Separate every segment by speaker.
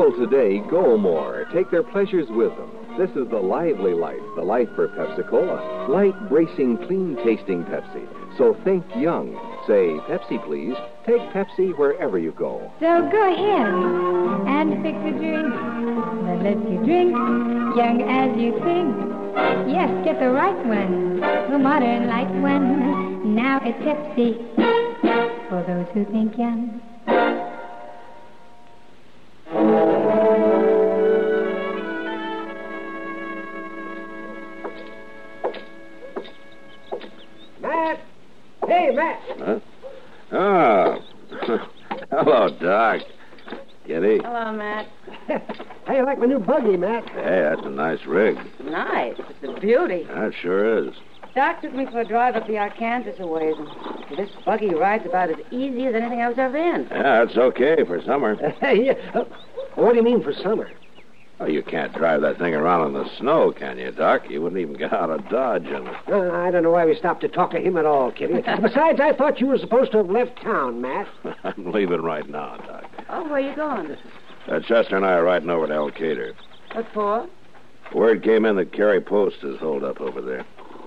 Speaker 1: People today go more, take their pleasures with them. This is the lively life, the life for Pepsi Cola. Light, bracing, clean tasting Pepsi. So think young. Say, Pepsi, please. Take Pepsi wherever you go.
Speaker 2: So go ahead and fix a drink that lets you drink young as you think. Yes, get the right one, the modern light one. Now it's Pepsi for those who think young.
Speaker 3: Hello, Doc. Kitty.
Speaker 4: Hello, Matt.
Speaker 5: How you like my new buggy, Matt?
Speaker 3: Hey, that's a nice rig.
Speaker 4: Nice. It's a beauty.
Speaker 3: That sure is.
Speaker 4: Doc took me for a drive up the Arkansas a ways, and this buggy rides about as easy as anything I was ever in.
Speaker 3: Yeah, that's okay for summer.
Speaker 5: Hey, yeah. Uh, what do you mean for summer?
Speaker 3: Oh, you can't drive that thing around in the snow, can you, Doc? You wouldn't even get out of Dodge in it.
Speaker 5: Uh, I don't know why we stopped to talk to him at all, Kitty. Besides, I thought you were supposed to have left town, Matt.
Speaker 3: I'm leaving right now, Doc.
Speaker 4: Oh, where are you going?
Speaker 3: Uh, Chester and I are riding over to Elkader.
Speaker 4: What for?
Speaker 3: Word came in that Kerry Post is holed up over there.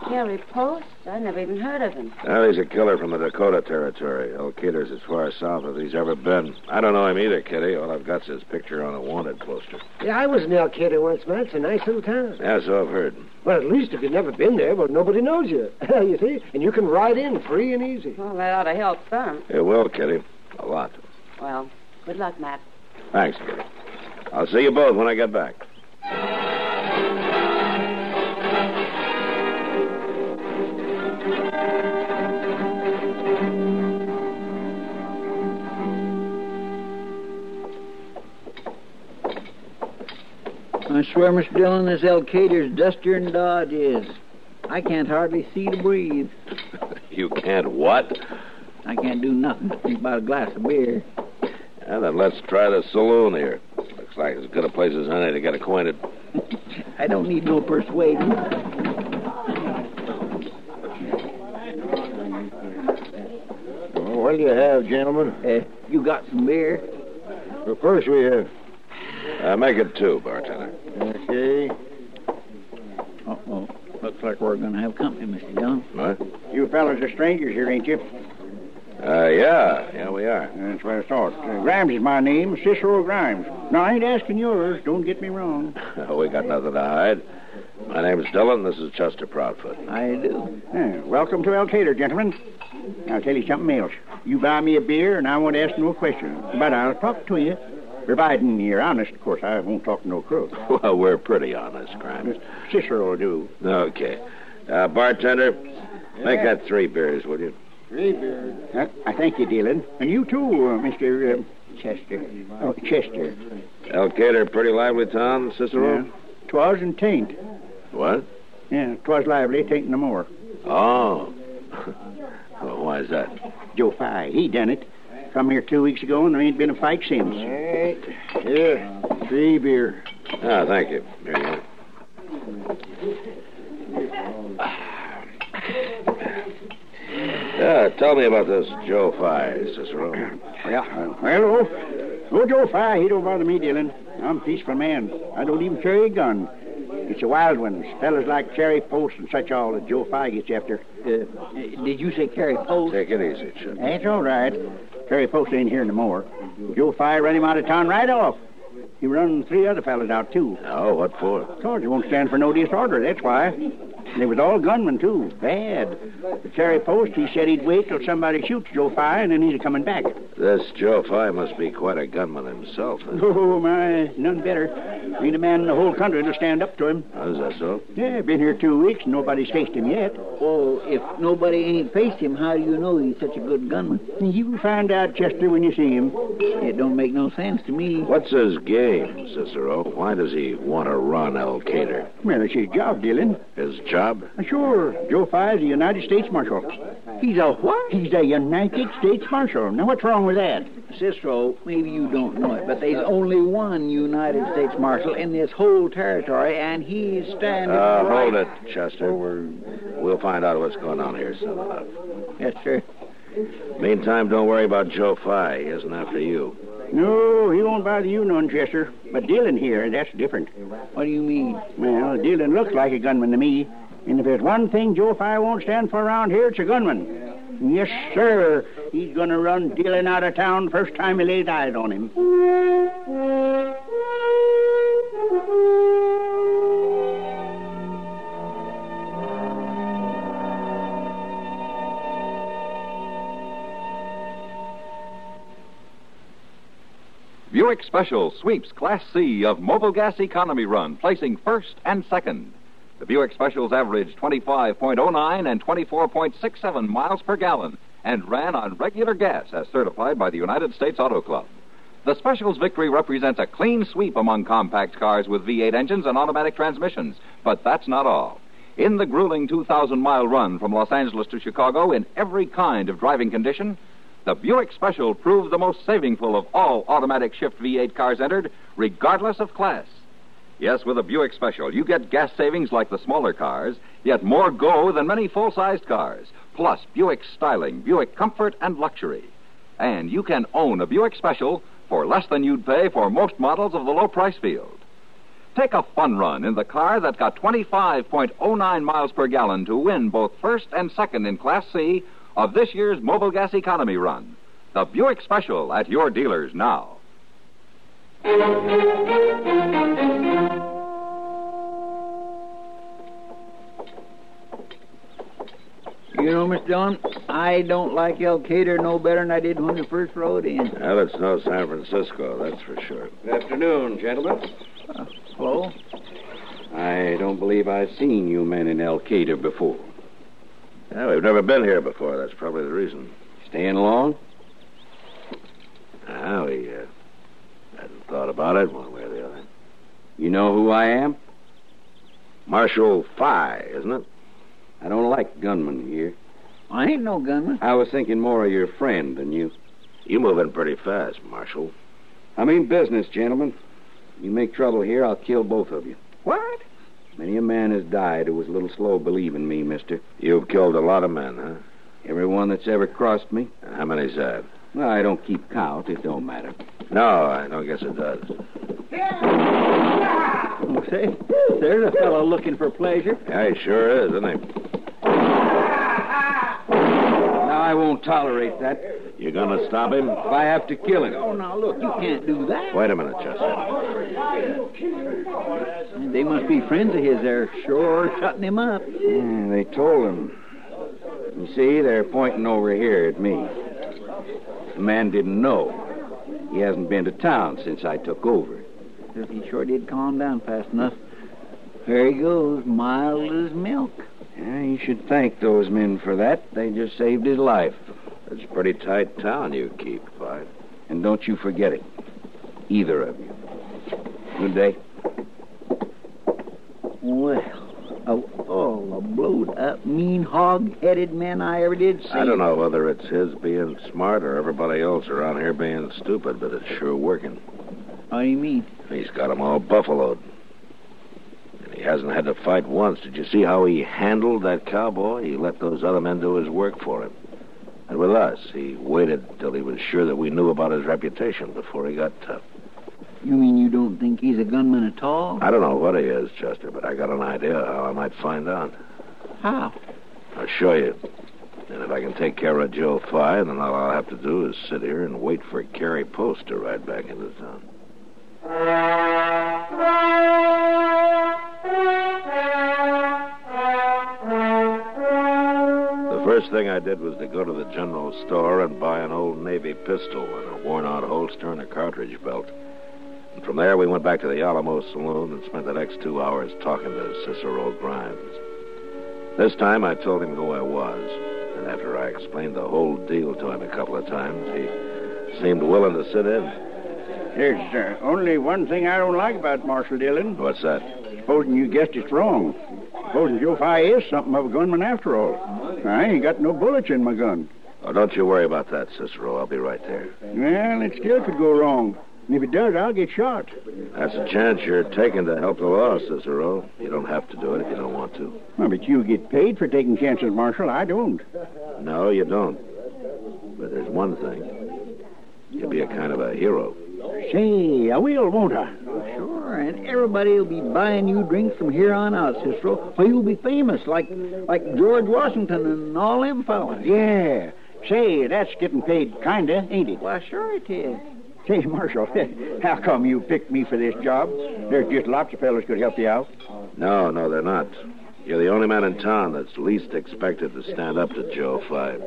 Speaker 4: Kerry Post? I never even heard of him.
Speaker 3: Well, he's a killer from the Dakota Territory. Elkader's as far south as he's ever been. I don't know him either, Kitty. All I've got's his picture on a wanted poster.
Speaker 5: Yeah, I was in Elkader once, Matt. It's a nice little town.
Speaker 3: Yeah, so I've heard.
Speaker 5: Well, at least if you've never been there, well, nobody knows you. you see? And you can ride in free and easy.
Speaker 4: Well, that ought to help some.
Speaker 3: It will, Kitty. A lot.
Speaker 4: Well, good luck, Matt.
Speaker 3: Thanks, Kitty. I'll see you both when I get back.
Speaker 6: I swear, Mr. Dillon, this Elkader's dustier than Dodge is. I can't hardly see to breathe.
Speaker 3: You can't what?
Speaker 6: I can't do nothing but think about a glass of beer.
Speaker 3: Yeah, then let's try the saloon here. Looks like as good a place as any to get acquainted.
Speaker 6: I don't need no persuading.
Speaker 7: Well, what do you have, gentlemen?
Speaker 6: Uh, you got some beer?
Speaker 7: Well, first we have.
Speaker 3: Uh, make it two, bartender.
Speaker 7: Okay.
Speaker 6: Uh-oh. Looks like we're going to have company, Mr. Dillon.
Speaker 3: What?
Speaker 7: You fellas are strangers here, ain't you?
Speaker 3: Uh, yeah. Yeah, we are.
Speaker 7: That's what I thought. Uh, Grimes is my name, Cicero Grimes. Now, I ain't asking yours. Don't get me wrong.
Speaker 3: we got nothing to hide. My name's Dillon. This is Chester Proudfoot.
Speaker 6: I do.
Speaker 7: Yeah, welcome to Elkader, gentlemen. I'll tell you something else. You buy me a beer, and I won't ask no questions. But I'll talk to you. Providing you're honest, of course. I won't talk to no crook.
Speaker 3: Well, we're pretty honest, Grimes.
Speaker 7: Cicero will do.
Speaker 3: Okay. Uh, bartender, make that three beers, will you?
Speaker 7: Three beers. Uh, I thank you, Dillon. And you too, uh, Mr. Uh, Chester. Oh, Chester.
Speaker 3: Elkader, pretty lively town, Cicero?
Speaker 7: Yeah. Twas and tain't.
Speaker 3: What?
Speaker 7: Yeah, twas lively, tain't no more.
Speaker 3: Oh. well, why is that?
Speaker 7: Joe Phy, he done it. Come here two weeks ago, and there ain't been a fight since.
Speaker 5: Right. Here.
Speaker 7: Three beer.
Speaker 3: Ah, thank you. Here you. Yeah, tell me about this Joe Phy, Cicero.
Speaker 7: Yeah. Uh, well, oh, oh, Joe Phy, he don't bother me, Dillon. I'm a peaceful man. I don't even carry a gun. It's the wild ones, fellas like Cherry Post and such all that Joe Phy gets after.
Speaker 6: Uh, did you say Cherry Post?
Speaker 3: Take it easy, Chip.
Speaker 7: That's all right. Cherry Post ain't here no more. Joe Phy ran him out of town right off. He run three other fellas out, too.
Speaker 3: Oh, what for?
Speaker 7: Because he won't stand for no disorder, that's why. They was all gunmen, too. Bad. The Cherry Post, he said he'd wait till somebody shoots Joe Phy, and then he's coming back.
Speaker 3: This Joe Phy must be quite a gunman himself. Huh?
Speaker 7: Oh, my, none better. Ain't a man in the whole country to stand up to him.
Speaker 3: Oh, is that so?
Speaker 7: Yeah, been here two weeks, and nobody's faced him yet.
Speaker 6: Oh, if nobody ain't faced him, how do you know he's such a good gunman?
Speaker 7: You'll find out, Chester, when you see him.
Speaker 6: It don't make no sense to me.
Speaker 3: What's his game, Cicero? Why does he want to run Elkader?
Speaker 7: Well, it's his job, Dillon.
Speaker 3: His job?
Speaker 7: Sure, Joe Phy's a United States Marshal.
Speaker 6: He's a what?
Speaker 7: He's a United States Marshal. Now, what's wrong with that?
Speaker 6: Cicero, maybe you don't know it, but there's only one United States Marshal in this whole territory, and he's standing
Speaker 3: Uh,
Speaker 6: right...
Speaker 3: hold it, Chester. We're, we'll find out what's going on here soon enough.
Speaker 6: Yes, sir.
Speaker 3: Meantime, don't worry about Joe Phy. He isn't after you.
Speaker 7: No, he won't bother you none, Chester. But Dillon here, that's different.
Speaker 6: What do you mean?
Speaker 7: Well, Dillon looks like a gunman to me. And if there's one thing Joe Phy won't stand for around here, it's a gunman. Yes, sir. He's going to run dealing out of town first time he lays eyes on him.
Speaker 8: Buick Special sweeps Class C of Mobilgas Economy Run, placing first and second. The Buick Specials averaged 25.09 and 24.67 miles per gallon and ran on regular gas as certified by the United States Auto Club. The Specials victory represents a clean sweep among compact cars with V8 engines and automatic transmissions. But that's not all. In the grueling 2,000 mile run from Los Angeles to Chicago in every kind of driving condition, the Buick Special proved the most savingful of all automatic shift V8 cars entered, regardless of class. Yes, with a Buick Special, you get gas savings like the smaller cars, yet more go than many full sized cars. Plus, Buick styling, Buick comfort, and luxury. And you can own a Buick Special for less than you'd pay for most models of the low price field. Take a fun run in the car that got 25.09 miles per gallon to win both first and second in Class C of this year's Mobilgas Economy Run. The Buick Special at your dealers now.
Speaker 6: You know, Mr. Dillon, I don't like Elkader no better than I did when we first rode in.
Speaker 3: Well, it's no San Francisco, that's for sure.
Speaker 9: Good afternoon, gentlemen.
Speaker 6: Uh, hello?
Speaker 9: I don't believe I've seen you men in Elkader before.
Speaker 3: Yeah, we've never been here before. That's probably the reason.
Speaker 9: Staying long?
Speaker 3: Ah, we uh, hadn't thought about it one way or the other.
Speaker 9: You know who I am?
Speaker 3: Marshal Phy, isn't it?
Speaker 9: I don't like gunmen here.
Speaker 6: I ain't no gunman.
Speaker 9: I was thinking more of your friend than you.
Speaker 3: You moving pretty fast, Marshal.
Speaker 9: I mean business, gentlemen. You make trouble here, I'll kill both of you.
Speaker 6: What?
Speaker 9: Many a man has died who was a little slow believing me, mister.
Speaker 3: You've killed a lot of men, huh?
Speaker 9: Everyone that's ever crossed me.
Speaker 3: How many's that?
Speaker 9: Well, I don't keep count. It don't matter.
Speaker 3: No, I don't guess it does.
Speaker 6: Oh, say, there's a fellow looking for pleasure.
Speaker 3: Yeah, he sure is, isn't he?
Speaker 9: Now, I won't tolerate that.
Speaker 3: You're gonna stop him?
Speaker 9: If I have to kill him.
Speaker 6: Oh, now look, you can't do that.
Speaker 3: Wait a minute, Chester.
Speaker 6: They must be friends of his. They're sure shutting him up.
Speaker 9: Yeah, they told him. You see, they're pointing over here at me. The man didn't know. He hasn't been to town since I took over.
Speaker 6: He sure did calm down fast enough. There he goes, mild as milk.
Speaker 9: Yeah, you should thank those men for that. They just saved his life.
Speaker 3: It's a pretty tight town you keep, Phy.
Speaker 9: And don't you forget it. Either of you. Good day.
Speaker 6: Well, of all the oh, blowed up, mean, hog headed men I ever did see.
Speaker 3: I don't know whether it's his being smart or everybody else around here being stupid, but it's sure working.
Speaker 6: How do you mean?
Speaker 3: He's got 'em all buffaloed. And he hasn't had to fight once. Did you see how he handled that cowboy? He let those other men do his work for him. And with us, he waited till he was sure that we knew about his reputation before he got tough.
Speaker 6: You mean you don't think he's a gunman at all?
Speaker 3: I don't know what he is, Chester, but I got an idea how I might find out.
Speaker 6: How?
Speaker 3: I'll show you. And if I can take care of Joe Phy, then all I'll have to do is sit here and wait for Carrie Post to ride back into town. The first thing I did was to go to the general store and buy an old Navy pistol and a worn out holster and a cartridge belt. And from there, we went back to the Alamo Saloon and spent the next two hours talking to Cicero Grimes. This time, I told him who I was, and after I explained the whole deal to him a couple of times, he seemed willing to sit in.
Speaker 7: There's uh, only one thing I don't like about Marshal Dillon.
Speaker 3: What's that?
Speaker 7: Supposing you guessed it wrong. Supposing Joe Phy is something of a gunman after all. I ain't got no bullets in my gun.
Speaker 3: Oh, don't you worry about that, Cicero. I'll be right there.
Speaker 7: Well, it still could go wrong. And if it does, I'll get shot.
Speaker 3: That's a chance you're taking to help the law, Cicero. You don't have to do it if you don't want to.
Speaker 7: Well, but you get paid for taking chances, Marshal. I don't.
Speaker 3: No, you don't. But there's one thing. You'll be a kind of a hero.
Speaker 7: Say, I will, won't I?
Speaker 6: Sure, and everybody will be buying you drinks from here on out, Cicero. Well, you'll be famous, like like George Washington and all them fellas.
Speaker 7: Yeah. Say, that's getting paid kinda, ain't it?
Speaker 6: Well, sure it is.
Speaker 7: Say, Marshal, how come you picked me for this job? There's just lots of fellows could help you out.
Speaker 3: No, no, they're not. You're the only man in town that's least expected to stand up to Joe Phy.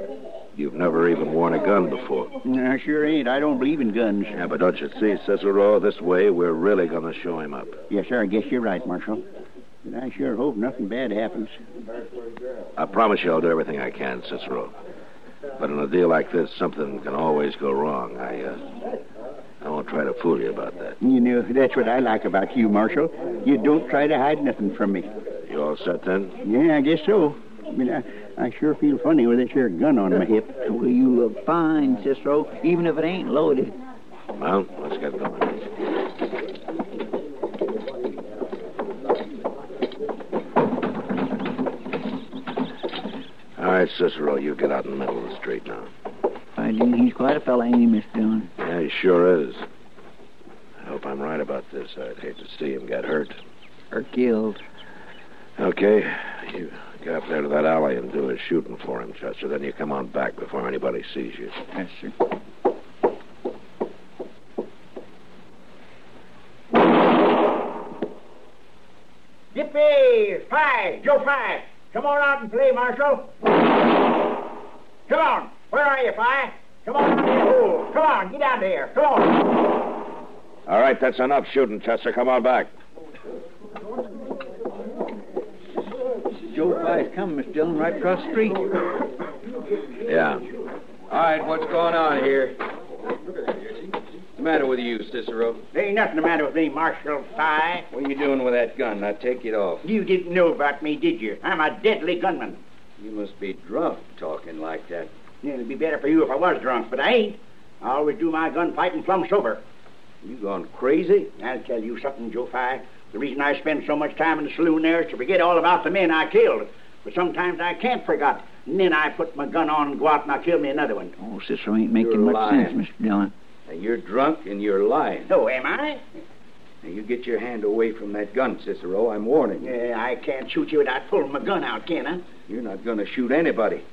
Speaker 3: You've never even worn a gun before.
Speaker 7: I sure ain't. I don't believe in guns.
Speaker 3: Yeah, but don't you see, Cicero, this way we're really going to show him up.
Speaker 7: Yes, sir. I guess you're right, Marshal. But I sure hope nothing bad happens.
Speaker 3: I promise you I'll do everything I can, Cicero. But in a deal like this, something can always go wrong. I, uh, I won't try to fool you about that.
Speaker 7: You know, that's what I like about you, Marshal. You don't try to hide nothing from me.
Speaker 3: You all set then?
Speaker 7: Yeah, I guess so. I mean, I, I sure feel funny with this here gun on my hip.
Speaker 6: Well, you look fine, Cicero, even if it ain't loaded.
Speaker 3: Well, let's get going. All right, Cicero, you get out in the middle of the street now.
Speaker 6: I think he's quite a fella, ain't he, Miss Dillon?
Speaker 3: Yeah, he sure is. I hope I'm right about this. I'd hate to see him get hurt.
Speaker 6: Or killed.
Speaker 3: Okay, you get up there to that alley and do a shooting for him, Chester. Then you come on back before anybody sees you.
Speaker 6: Yes, sir.
Speaker 7: Yippee! Phy! Joe Phy! Come on out and play, Marshal. Come on. Where are you, Phy? Come on out of the hole. Come on, get out of here! Come on.
Speaker 3: All right, that's enough shooting, Chester. Come on back.
Speaker 6: Joe Phy's coming, Miss Dillon, right across the street.
Speaker 3: Yeah.
Speaker 9: All right, what's going on here? What's the matter with you, Cicero?
Speaker 7: There ain't nothing the matter with me, Marshal Phy.
Speaker 9: What are you doing with that gun? Now take it off.
Speaker 7: You didn't know about me, did you? I'm a deadly gunman.
Speaker 9: You must be drunk talking like that.
Speaker 7: Yeah, it'd be better for you if I was drunk, but I ain't. I always do my gunfighting plumb sober.
Speaker 9: You gone crazy?
Speaker 7: I'll tell you something, Joe Phy. The reason I spend so much time in the saloon there is to forget all about the men I killed. But sometimes I can't forget. And then I put my gun on and go out and I kill me another one.
Speaker 6: Oh, Cicero ain't making
Speaker 9: You're
Speaker 6: much
Speaker 9: lying.
Speaker 6: sense, Mr. Dillon.
Speaker 9: Now, you're drunk and you're lying.
Speaker 7: So am I?
Speaker 9: Now, you get your hand away from that gun, Cicero. I'm warning you.
Speaker 7: Yeah, I can't shoot you without pulling my gun out, can I?
Speaker 9: You're not going to shoot anybody,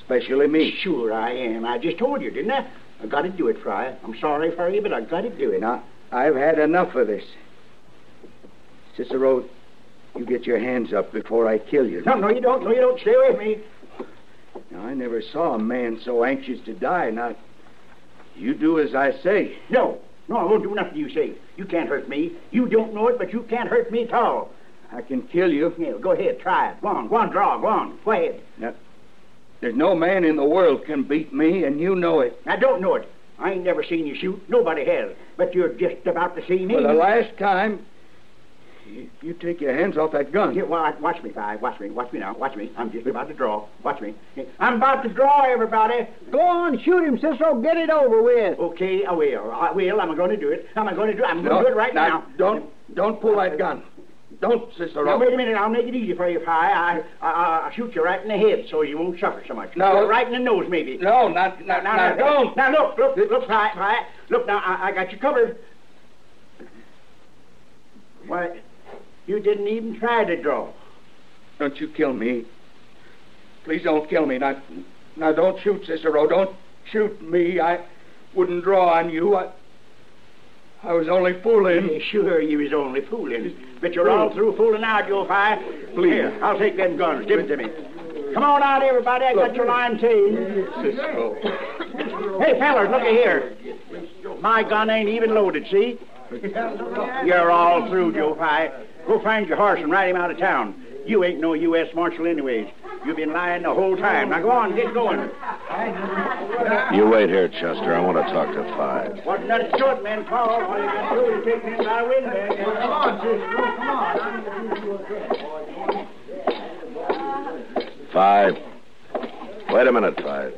Speaker 9: especially me.
Speaker 7: Sure I am. I just told you, didn't I? I got to do it, Phy. I'm sorry for you, but I got to do it.
Speaker 9: Now, I've had enough of this. Cicero, you get your hands up before I kill you.
Speaker 7: No, no, you don't. No, you don't. Stay away from me.
Speaker 9: Now, I never saw a man so anxious to die. Now, you do as I say.
Speaker 7: No, no, I won't do nothing you say. You can't hurt me. You don't know it, but you can't hurt me at all.
Speaker 9: I can kill you.
Speaker 7: Yeah, go ahead, try it. Go on, go on, draw, go on. Go ahead.
Speaker 9: There's no man in the world can beat me, and you know it.
Speaker 7: I don't know it. I ain't never seen you shoot. Nobody has. But you're just about to see me.
Speaker 9: For the last time, you, you take your hands off that gun.
Speaker 7: Here, wa- watch me, Phy. Watch me. Watch me now. Watch me. I'm just about to draw. Watch me. I'm about to draw, everybody.
Speaker 5: Go on, shoot him, Cicero. Get it over with.
Speaker 7: Okay, I will. I will. I'm going to do it. I'm going to do it. I'm going to do it right now.
Speaker 9: Don't, don't pull that gun. Don't, Cicero.
Speaker 7: Now, wait a minute. I'll make it easy for you, Phy. I, I, I'll shoot you right in the head so you won't suffer so much.
Speaker 9: No.
Speaker 7: Right in the nose, maybe.
Speaker 9: No, not, not,
Speaker 7: Now,
Speaker 9: not,
Speaker 7: now,
Speaker 9: don't.
Speaker 7: Now, look, look, look, Phy, Phy. Look, now, I, I got you covered. Why, you didn't even try to draw.
Speaker 9: Don't you kill me.
Speaker 10: Please don't kill me. Now, now don't shoot, Cicero. Don't shoot me. I wouldn't draw on you. I, I was only fooling.
Speaker 7: Sure, you was only fooling. But you're all through fooling now, Joe Phy.
Speaker 10: Please.
Speaker 7: Here, I'll take them guns. Give them to me. Come on out, everybody. I got your line too.
Speaker 10: Cicero.
Speaker 7: Hey, fellas, look here. My gun ain't even loaded, see? You're all through, Joe Phy. Go find your horse and ride him out of town. You ain't no U.S. Marshal anyways. You've been lying the whole time. Now go on, get going.
Speaker 3: You wait here, Chester. I want to talk to Phy.
Speaker 7: Wasn't that short, man, Paul? All you got to do is take me by the windbag. Come on, Chester. Come on.
Speaker 3: Phy. Wait a minute, Phy.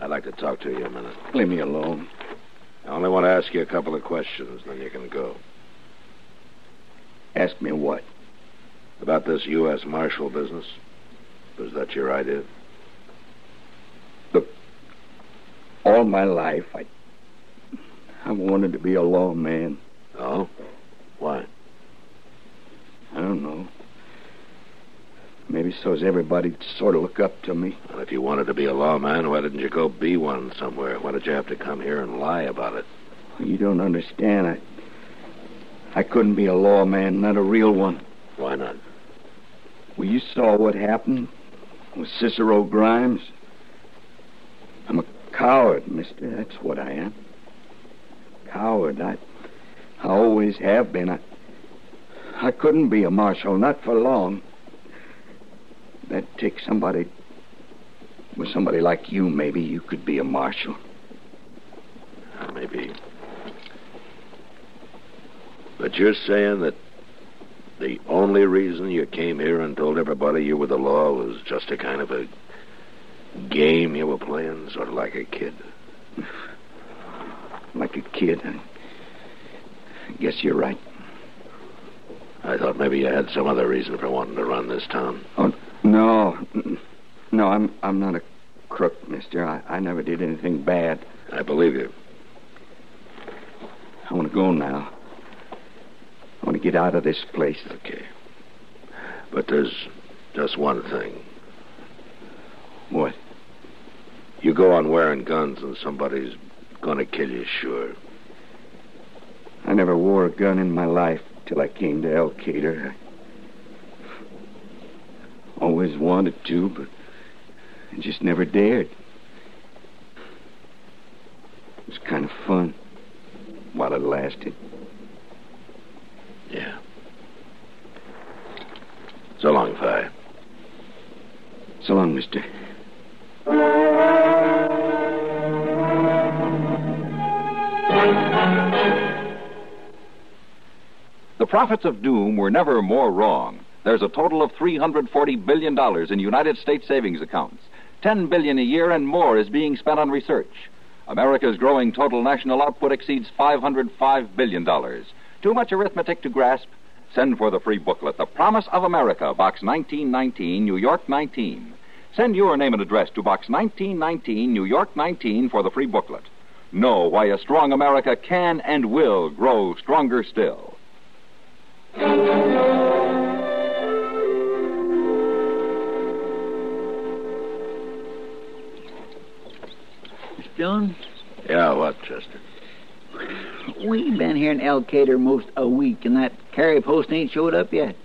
Speaker 3: I'd like to talk to you a minute.
Speaker 9: Leave me alone.
Speaker 3: I only want to ask you a couple of questions, then you can go.
Speaker 9: Ask me what?
Speaker 3: About this U.S. Marshal business. Was that your idea?
Speaker 9: Look, All my life, I, I wanted to be a lawman.
Speaker 3: Oh? Why?
Speaker 9: I don't know. Maybe so. so's everybody sort of look up to me.
Speaker 3: Well, if you wanted to be a lawman, why didn't you go be one somewhere? Why did you have to come here and lie about it?
Speaker 9: You don't understand. I, I couldn't be a lawman, not a real one.
Speaker 3: Why not?
Speaker 9: Well, you saw what happened with Cicero Grimes. I'm a coward, mister. That's what I am. Coward. I, I always have been. I, I couldn't be a marshal, not for long. That takes somebody. With somebody like you, maybe you could be a marshal.
Speaker 3: Maybe. But you're saying that the only reason you came here and told everybody you were the law was just a kind of a game you were playing, sort of like a kid.
Speaker 9: Like a kid. I, guess you're right.
Speaker 3: I thought maybe you had some other reason for wanting to run this town.
Speaker 9: Oh, no. No, I'm I'm not a crook, mister. I, I never did anything bad.
Speaker 3: I believe you.
Speaker 9: I want to go now. I want to get out of this place.
Speaker 3: Okay. But there's just one thing.
Speaker 9: What?
Speaker 3: You go on wearing guns and somebody's gonna kill you, sure.
Speaker 9: I never wore a gun in my life till I came to Elkader. I always wanted to, but I just never dared. It was kind of fun while it lasted.
Speaker 3: Yeah. So long, Phy.
Speaker 9: So long, mister.
Speaker 8: The prophets of doom were never more wrong. There's a total of $340 billion in United States savings accounts. 10 billion a year and more is being spent on research. America's growing total national output exceeds $505 billion. Too much arithmetic to grasp? Send for the free booklet, The Promise of America, Box 1919, New York 19. Send your name and address to Box 1919, New York 19 for the free booklet. Know why a strong America can and will grow stronger still.
Speaker 6: Miss Jones,
Speaker 3: Yeah, what, Chester?
Speaker 6: we've been here in Elkader most a week, and that carry post ain't showed up yet.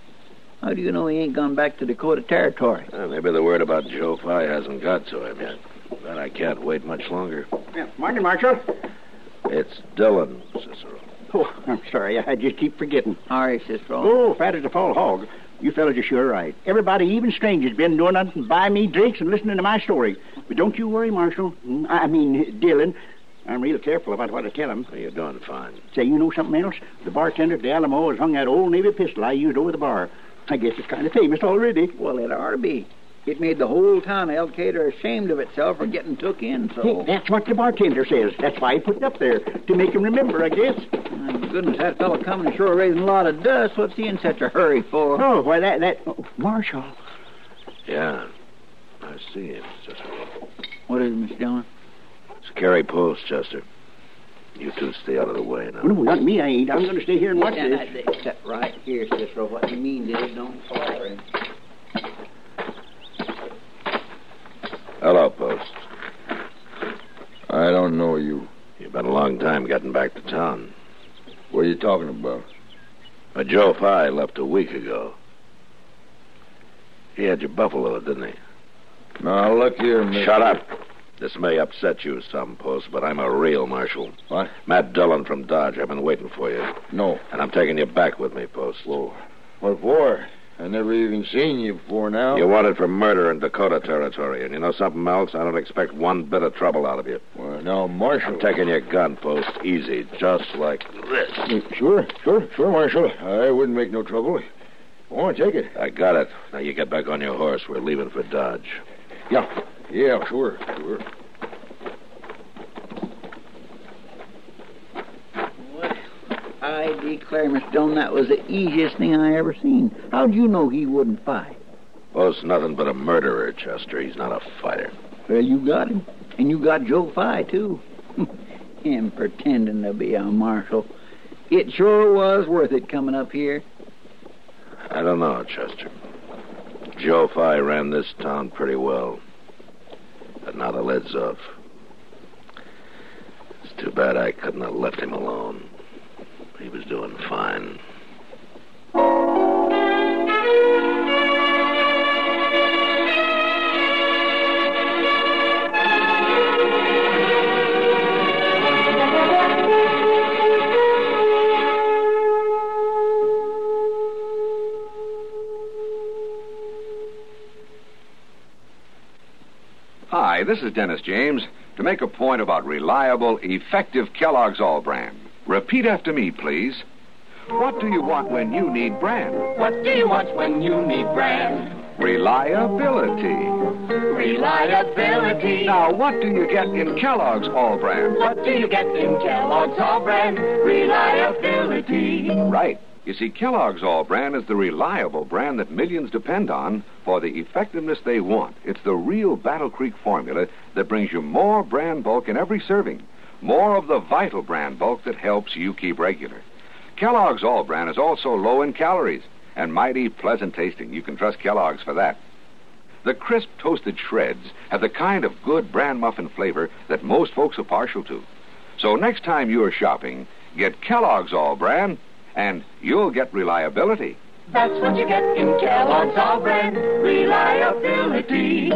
Speaker 6: How do you know he ain't gone back to Dakota Territory?
Speaker 3: Uh, maybe the word about Joe Phy hasn't got to him yet. But I can't wait much longer.
Speaker 7: Yeah, morning, Marshal.
Speaker 3: It's Dillon, Cicero.
Speaker 7: Oh, I'm sorry. I just keep forgetting.
Speaker 6: All right, Cicero.
Speaker 7: Oh, fat as a fall hog. You fellas are sure right. Everybody, even strangers, been doing nothing but buy me drinks and listening to my story. But don't you worry, Marshal. Mm, I mean, Dillon. I'm real careful about what I tell him.
Speaker 3: You're doing fine.
Speaker 7: Say, you know something else? The bartender at the Alamo has hung that old Navy pistol I used over the bar. I guess it's kind of famous already.
Speaker 6: Well, it ought to be. It made the whole town of Elkader ashamed of itself for getting took in,
Speaker 7: Hey,
Speaker 6: so.
Speaker 7: that's what the bartender says. That's why he put it up there, to make him remember, I guess.
Speaker 6: My goodness, that fellow coming ashore raising a lot of dust. What's he in such a hurry for?
Speaker 7: Oh, why, that, that, oh, Marshal.
Speaker 3: Yeah. I see him, Cicero.
Speaker 6: What is it, Miss Dillon?
Speaker 3: It's Carrie Post, Chester. You two stay out of the way now.
Speaker 7: No, not me. I ain't. I'm going to stay here and watch
Speaker 6: yeah,
Speaker 7: this.
Speaker 6: I, right here, Cicero. What you mean, is, Don't bother. him.
Speaker 3: Hello, Post.
Speaker 10: I don't know you.
Speaker 3: You've been a long time getting back to town.
Speaker 10: What are you talking about?
Speaker 3: A Joe Phy left a week ago. He had your buffalo, didn't he?
Speaker 10: Now, look here, Mr.
Speaker 3: Shut up. This may upset you some, Post, but I'm a real marshal.
Speaker 10: What?
Speaker 3: Matt Dillon from Dodge. I've been waiting for you.
Speaker 10: No.
Speaker 3: And I'm taking you back with me, Post.
Speaker 10: Whoa. What for? I never even seen you before now.
Speaker 3: You wanted for murder in Dakota territory. And you know something else? I don't expect one bit of trouble out of you.
Speaker 10: Well, now, Marshal...
Speaker 3: I'm taking your gun, Post. Easy, just like this.
Speaker 10: Uh, sure, sure, sure, Marshal. I wouldn't make no trouble. Want to take it.
Speaker 3: I got it. Now you get back on your horse. We're leaving for Dodge.
Speaker 10: Yeah, yeah, sure, sure.
Speaker 6: Well, I declare, Miss Dillon, that was the easiest thing I ever seen. How'd you know he wouldn't fight?
Speaker 3: Post nothing but a murderer, Chester. He's not a fighter.
Speaker 6: Well, you got him. And you got Joe Phy, too. him pretending to be a marshal. It sure was worth it coming up here.
Speaker 3: I don't know, Chester. Joe Phy ran this town pretty well. Now the lid's off. It's too bad I couldn't have left him alone.
Speaker 8: This is Dennis James to make a point about reliable, effective Kellogg's All-Bran. Repeat after me, please. What do you want when you need bran?
Speaker 11: What do you want when you need bran?
Speaker 8: Reliability.
Speaker 11: Reliability.
Speaker 8: Now, what do you get in Kellogg's All-Bran?
Speaker 11: What do you get in Kellogg's All Brand? Reliability.
Speaker 8: Right. You see, Kellogg's All-Bran is the reliable brand that millions depend on for the effectiveness they want. It's the real Battle Creek formula that brings you more bran bulk in every serving, more of the vital bran bulk that helps you keep regular. Kellogg's All-Bran is also low in calories and mighty pleasant tasting. You can trust Kellogg's for that. The crisp toasted shreds have the kind of good bran muffin flavor that most folks are partial to. So next time you're shopping, get Kellogg's All-Bran and you'll get reliability.
Speaker 11: That's what you get in Kellogg's All-Bran. Reliability.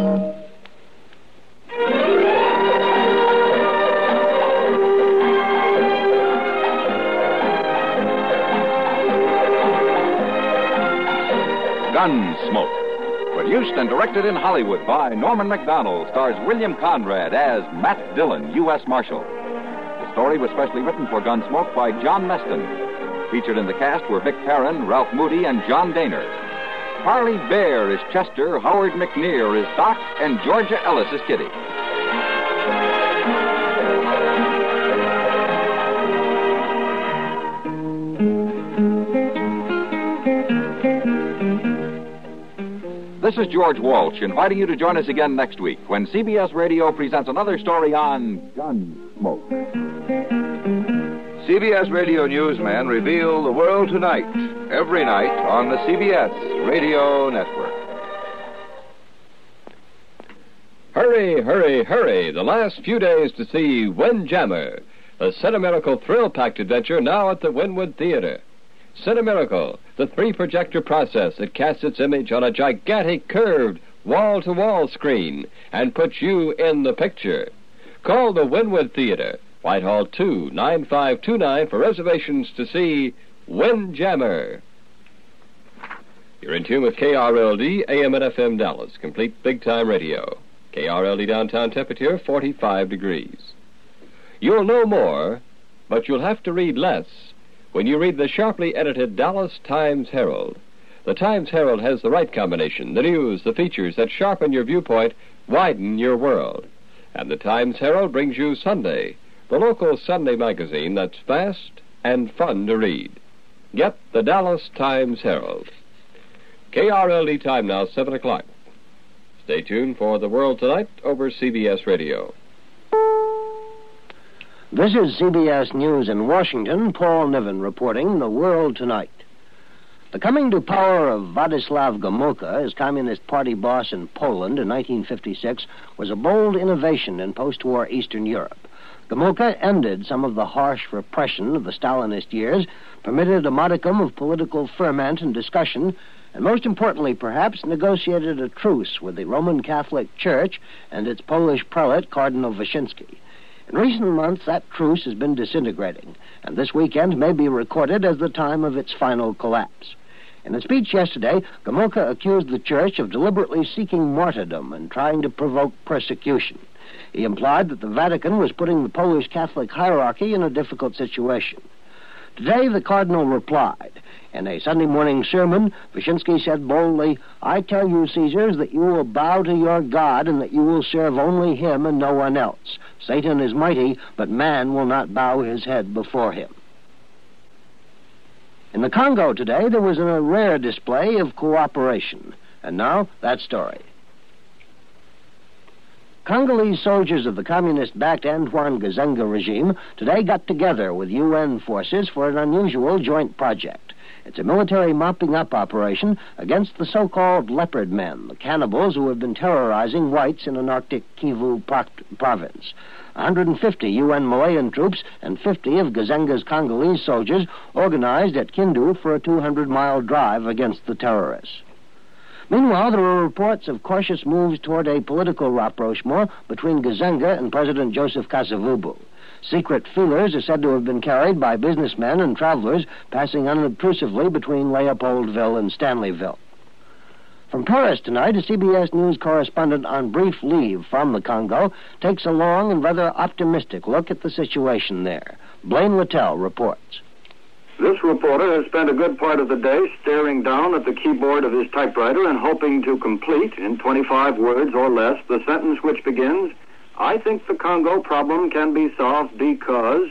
Speaker 8: Gunsmoke. Produced and directed in Hollywood by Norman Macdonnell, stars William Conrad as Matt Dillon, U.S. Marshal. The story was specially written for Gunsmoke by John Meston. Featured in the cast were Vic Perrin, Ralph Moody, and John Dehner. Parley Baer is Chester, Howard McNear is Doc, and Georgia Ellis is Kitty. This is George Walsh inviting you to join us again next week when CBS Radio presents another story on Gunsmoke.
Speaker 1: CBS Radio Newsmen reveal the world tonight, every night on the CBS Radio Network.
Speaker 12: Hurry, hurry, hurry. The last few days to see Windjammer, a sentimental thrill-packed adventure now at the Wynwood Theater. Cinemiracle, the three-projector process that casts its image on a gigantic curved wall-to-wall screen and puts you in the picture. Call the Wynwood Theater, Whitehall 2, 9529 for reservations to see Windjammer. You're in tune with KRLD, AM and FM Dallas, complete big-time radio. KRLD downtown temperature, 45 degrees. You'll know more, but you'll have to read less when you read the sharply edited Dallas Times Herald. The Times Herald has the right combination the news, the features that sharpen your viewpoint, widen your world. And the Times Herald brings you Sunday, the local Sunday magazine that's fast and fun to read. Get the Dallas Times Herald. KRLD time now, 7 o'clock. Stay tuned for The World Tonight over CBS Radio.
Speaker 13: This is CBS News in Washington. Paul Niven reporting The World Tonight. The coming to power of Władysław Gomulka as Communist Party boss in Poland in 1956 was a bold innovation in post-war Eastern Europe. Gomulka ended some of the harsh repression of the Stalinist years, permitted a modicum of political ferment and discussion, and most importantly, perhaps, negotiated a truce with the Roman Catholic Church and its Polish prelate, Cardinal Wyszynski. In recent months, that truce has been disintegrating, and this weekend may be recorded as the time of its final collapse. In a speech yesterday, Gomulka accused the Church of deliberately seeking martyrdom and trying to provoke persecution. He implied that the Vatican was putting the Polish Catholic hierarchy in a difficult situation. Today, the Cardinal replied. In a Sunday morning sermon, Wyszynski said boldly, I tell you, Caesars, that you will bow to your God and that you will serve only him and no one else. Satan is mighty, but man will not bow his head before him. In the Congo today, there was a rare display of cooperation. And now, that story. Congolese soldiers of the communist backed Antoine Gizenga regime today got together with UN forces for an unusual joint project. It's a military mopping up operation against the so called leopard men, the cannibals who have been terrorizing whites in an Arctic Kivu province. 150 UN Malayan troops and 50 of Gizenga's Congolese soldiers organized at Kindu for a 200 mile drive against the terrorists. Meanwhile, there are reports of cautious moves toward a political rapprochement between Gizenga and President Joseph Kasavubu. Secret feelers are said to have been carried by businessmen and travelers passing unobtrusively between Leopoldville and Stanleyville. From Paris tonight, a CBS News correspondent on brief leave from the Congo takes a long and rather optimistic look at the situation there. Blaine Littell reports.
Speaker 14: This reporter has spent a good part of the day staring down at the keyboard of his typewriter and hoping to complete, in 25 words or less, the sentence which begins, I think the Congo problem can be solved because.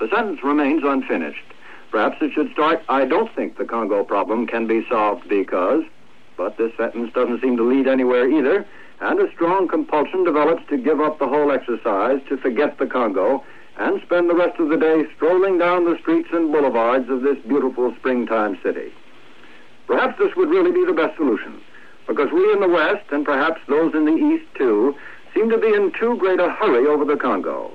Speaker 14: The sentence remains unfinished. Perhaps it should start, I don't think the Congo problem can be solved because. But this sentence doesn't seem to lead anywhere either, and a strong compulsion develops to give up the whole exercise, to forget the Congo, and spend the rest of the day strolling down the streets and boulevards of this beautiful springtime city. Perhaps this would really be the best solution, because we in the West, and perhaps those in the East too, seem to be in too great a hurry over the Congo.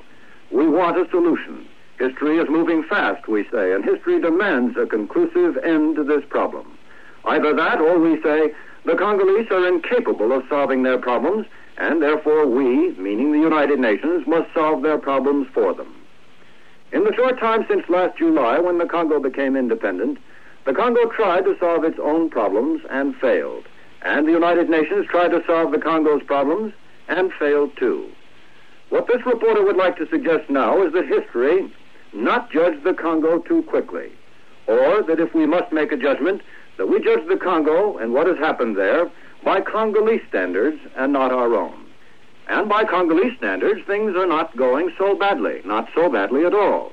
Speaker 14: We want a solution. History is moving fast, we say, and history demands a conclusive end to this problem. Either that, or we say, the Congolese are incapable of solving their problems, and therefore we, meaning the United Nations, must solve their problems for them. In the short time since last July, when the Congo became independent, the Congo tried to solve its own problems and failed. And the United Nations tried to solve the Congo's problems and failed too. What this reporter would like to suggest now is that history not judge the Congo too quickly, or that if we must make a judgment, that we judge the Congo and what has happened there by Congolese standards and not our own. And by Congolese standards, things are not going so badly, not so badly at all.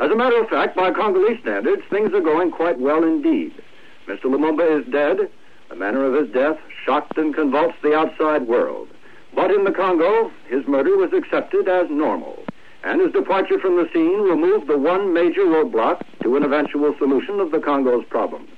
Speaker 14: As a matter of fact, by Congolese standards, things are going quite well indeed. Mr. Lumumba is dead. The manner of his death shocked and convulsed the outside world. But in the Congo, his murder was accepted as normal, and his departure from the scene removed the one major roadblock to an eventual solution of the Congo's problems.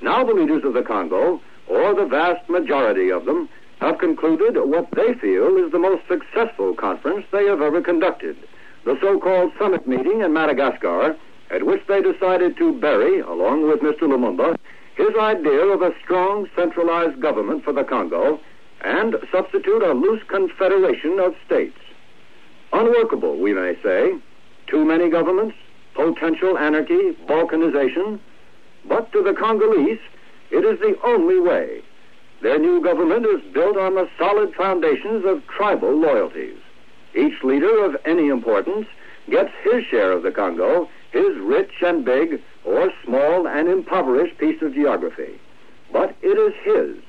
Speaker 14: Now the leaders of the Congo or the vast majority of them, have concluded what they feel is the most successful conference they have ever conducted, the so-called summit meeting in Madagascar, at which they decided to bury, along with Mr. Lumumba, his idea of a strong centralized government for the Congo and substitute a loose confederation of states. Unworkable, we may say. Too many governments, potential anarchy, balkanization. But to the Congolese, it is the only way. Their new government is built on the solid foundations of tribal loyalties. Each leader of any importance gets his share of the Congo, his rich and big or small and impoverished piece of geography. But it is his,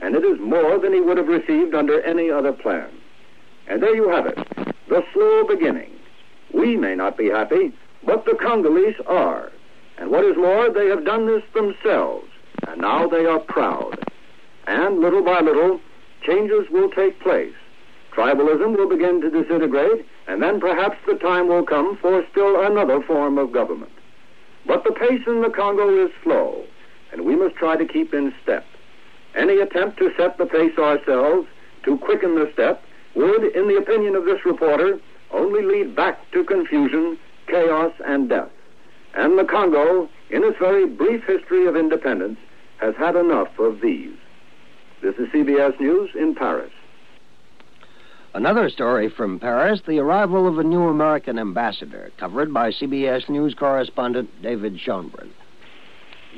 Speaker 14: and it is more than he would have received under any other plan. And there you have it, the slow beginning. We may not be happy, but the Congolese are. And what is more, they have done this themselves. And now they are proud. And little by little, changes will take place. Tribalism will begin to disintegrate, and then perhaps the time will come for still another form of government. But the pace in the Congo is slow, and we must try to keep in step. Any attempt to set the pace ourselves, to quicken the step, would, in the opinion of this reporter, only lead back to confusion, chaos, and death. And the Congo, in its very brief history of independence, has had enough of these. This is CBS News in Paris.
Speaker 13: Another story from Paris the arrival of a new American ambassador, covered by CBS News correspondent David Schoenbrun.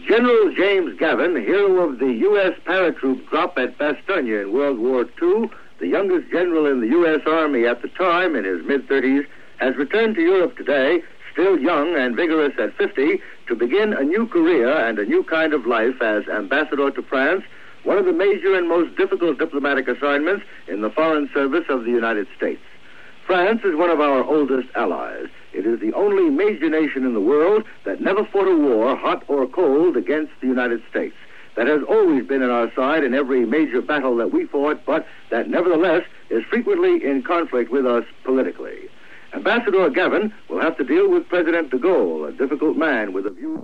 Speaker 15: General James Gavin, hero of the U.S. paratroop drop at Bastogne in World War II, the youngest general in the U.S. Army at the time, in his mid 30s, has returned to Europe today, still young and vigorous at 50, to begin a new career and a new kind of life as ambassador to France one of the major and most difficult diplomatic assignments in the Foreign Service of the United States. France is one of our oldest allies. It is the only major nation in the world that never fought a war, hot or cold, against the United States. That has always been on our side in every major battle that we fought, but that nevertheless is frequently in conflict with us politically. Ambassador Gavin will have to deal with President de Gaulle, a difficult man with a view.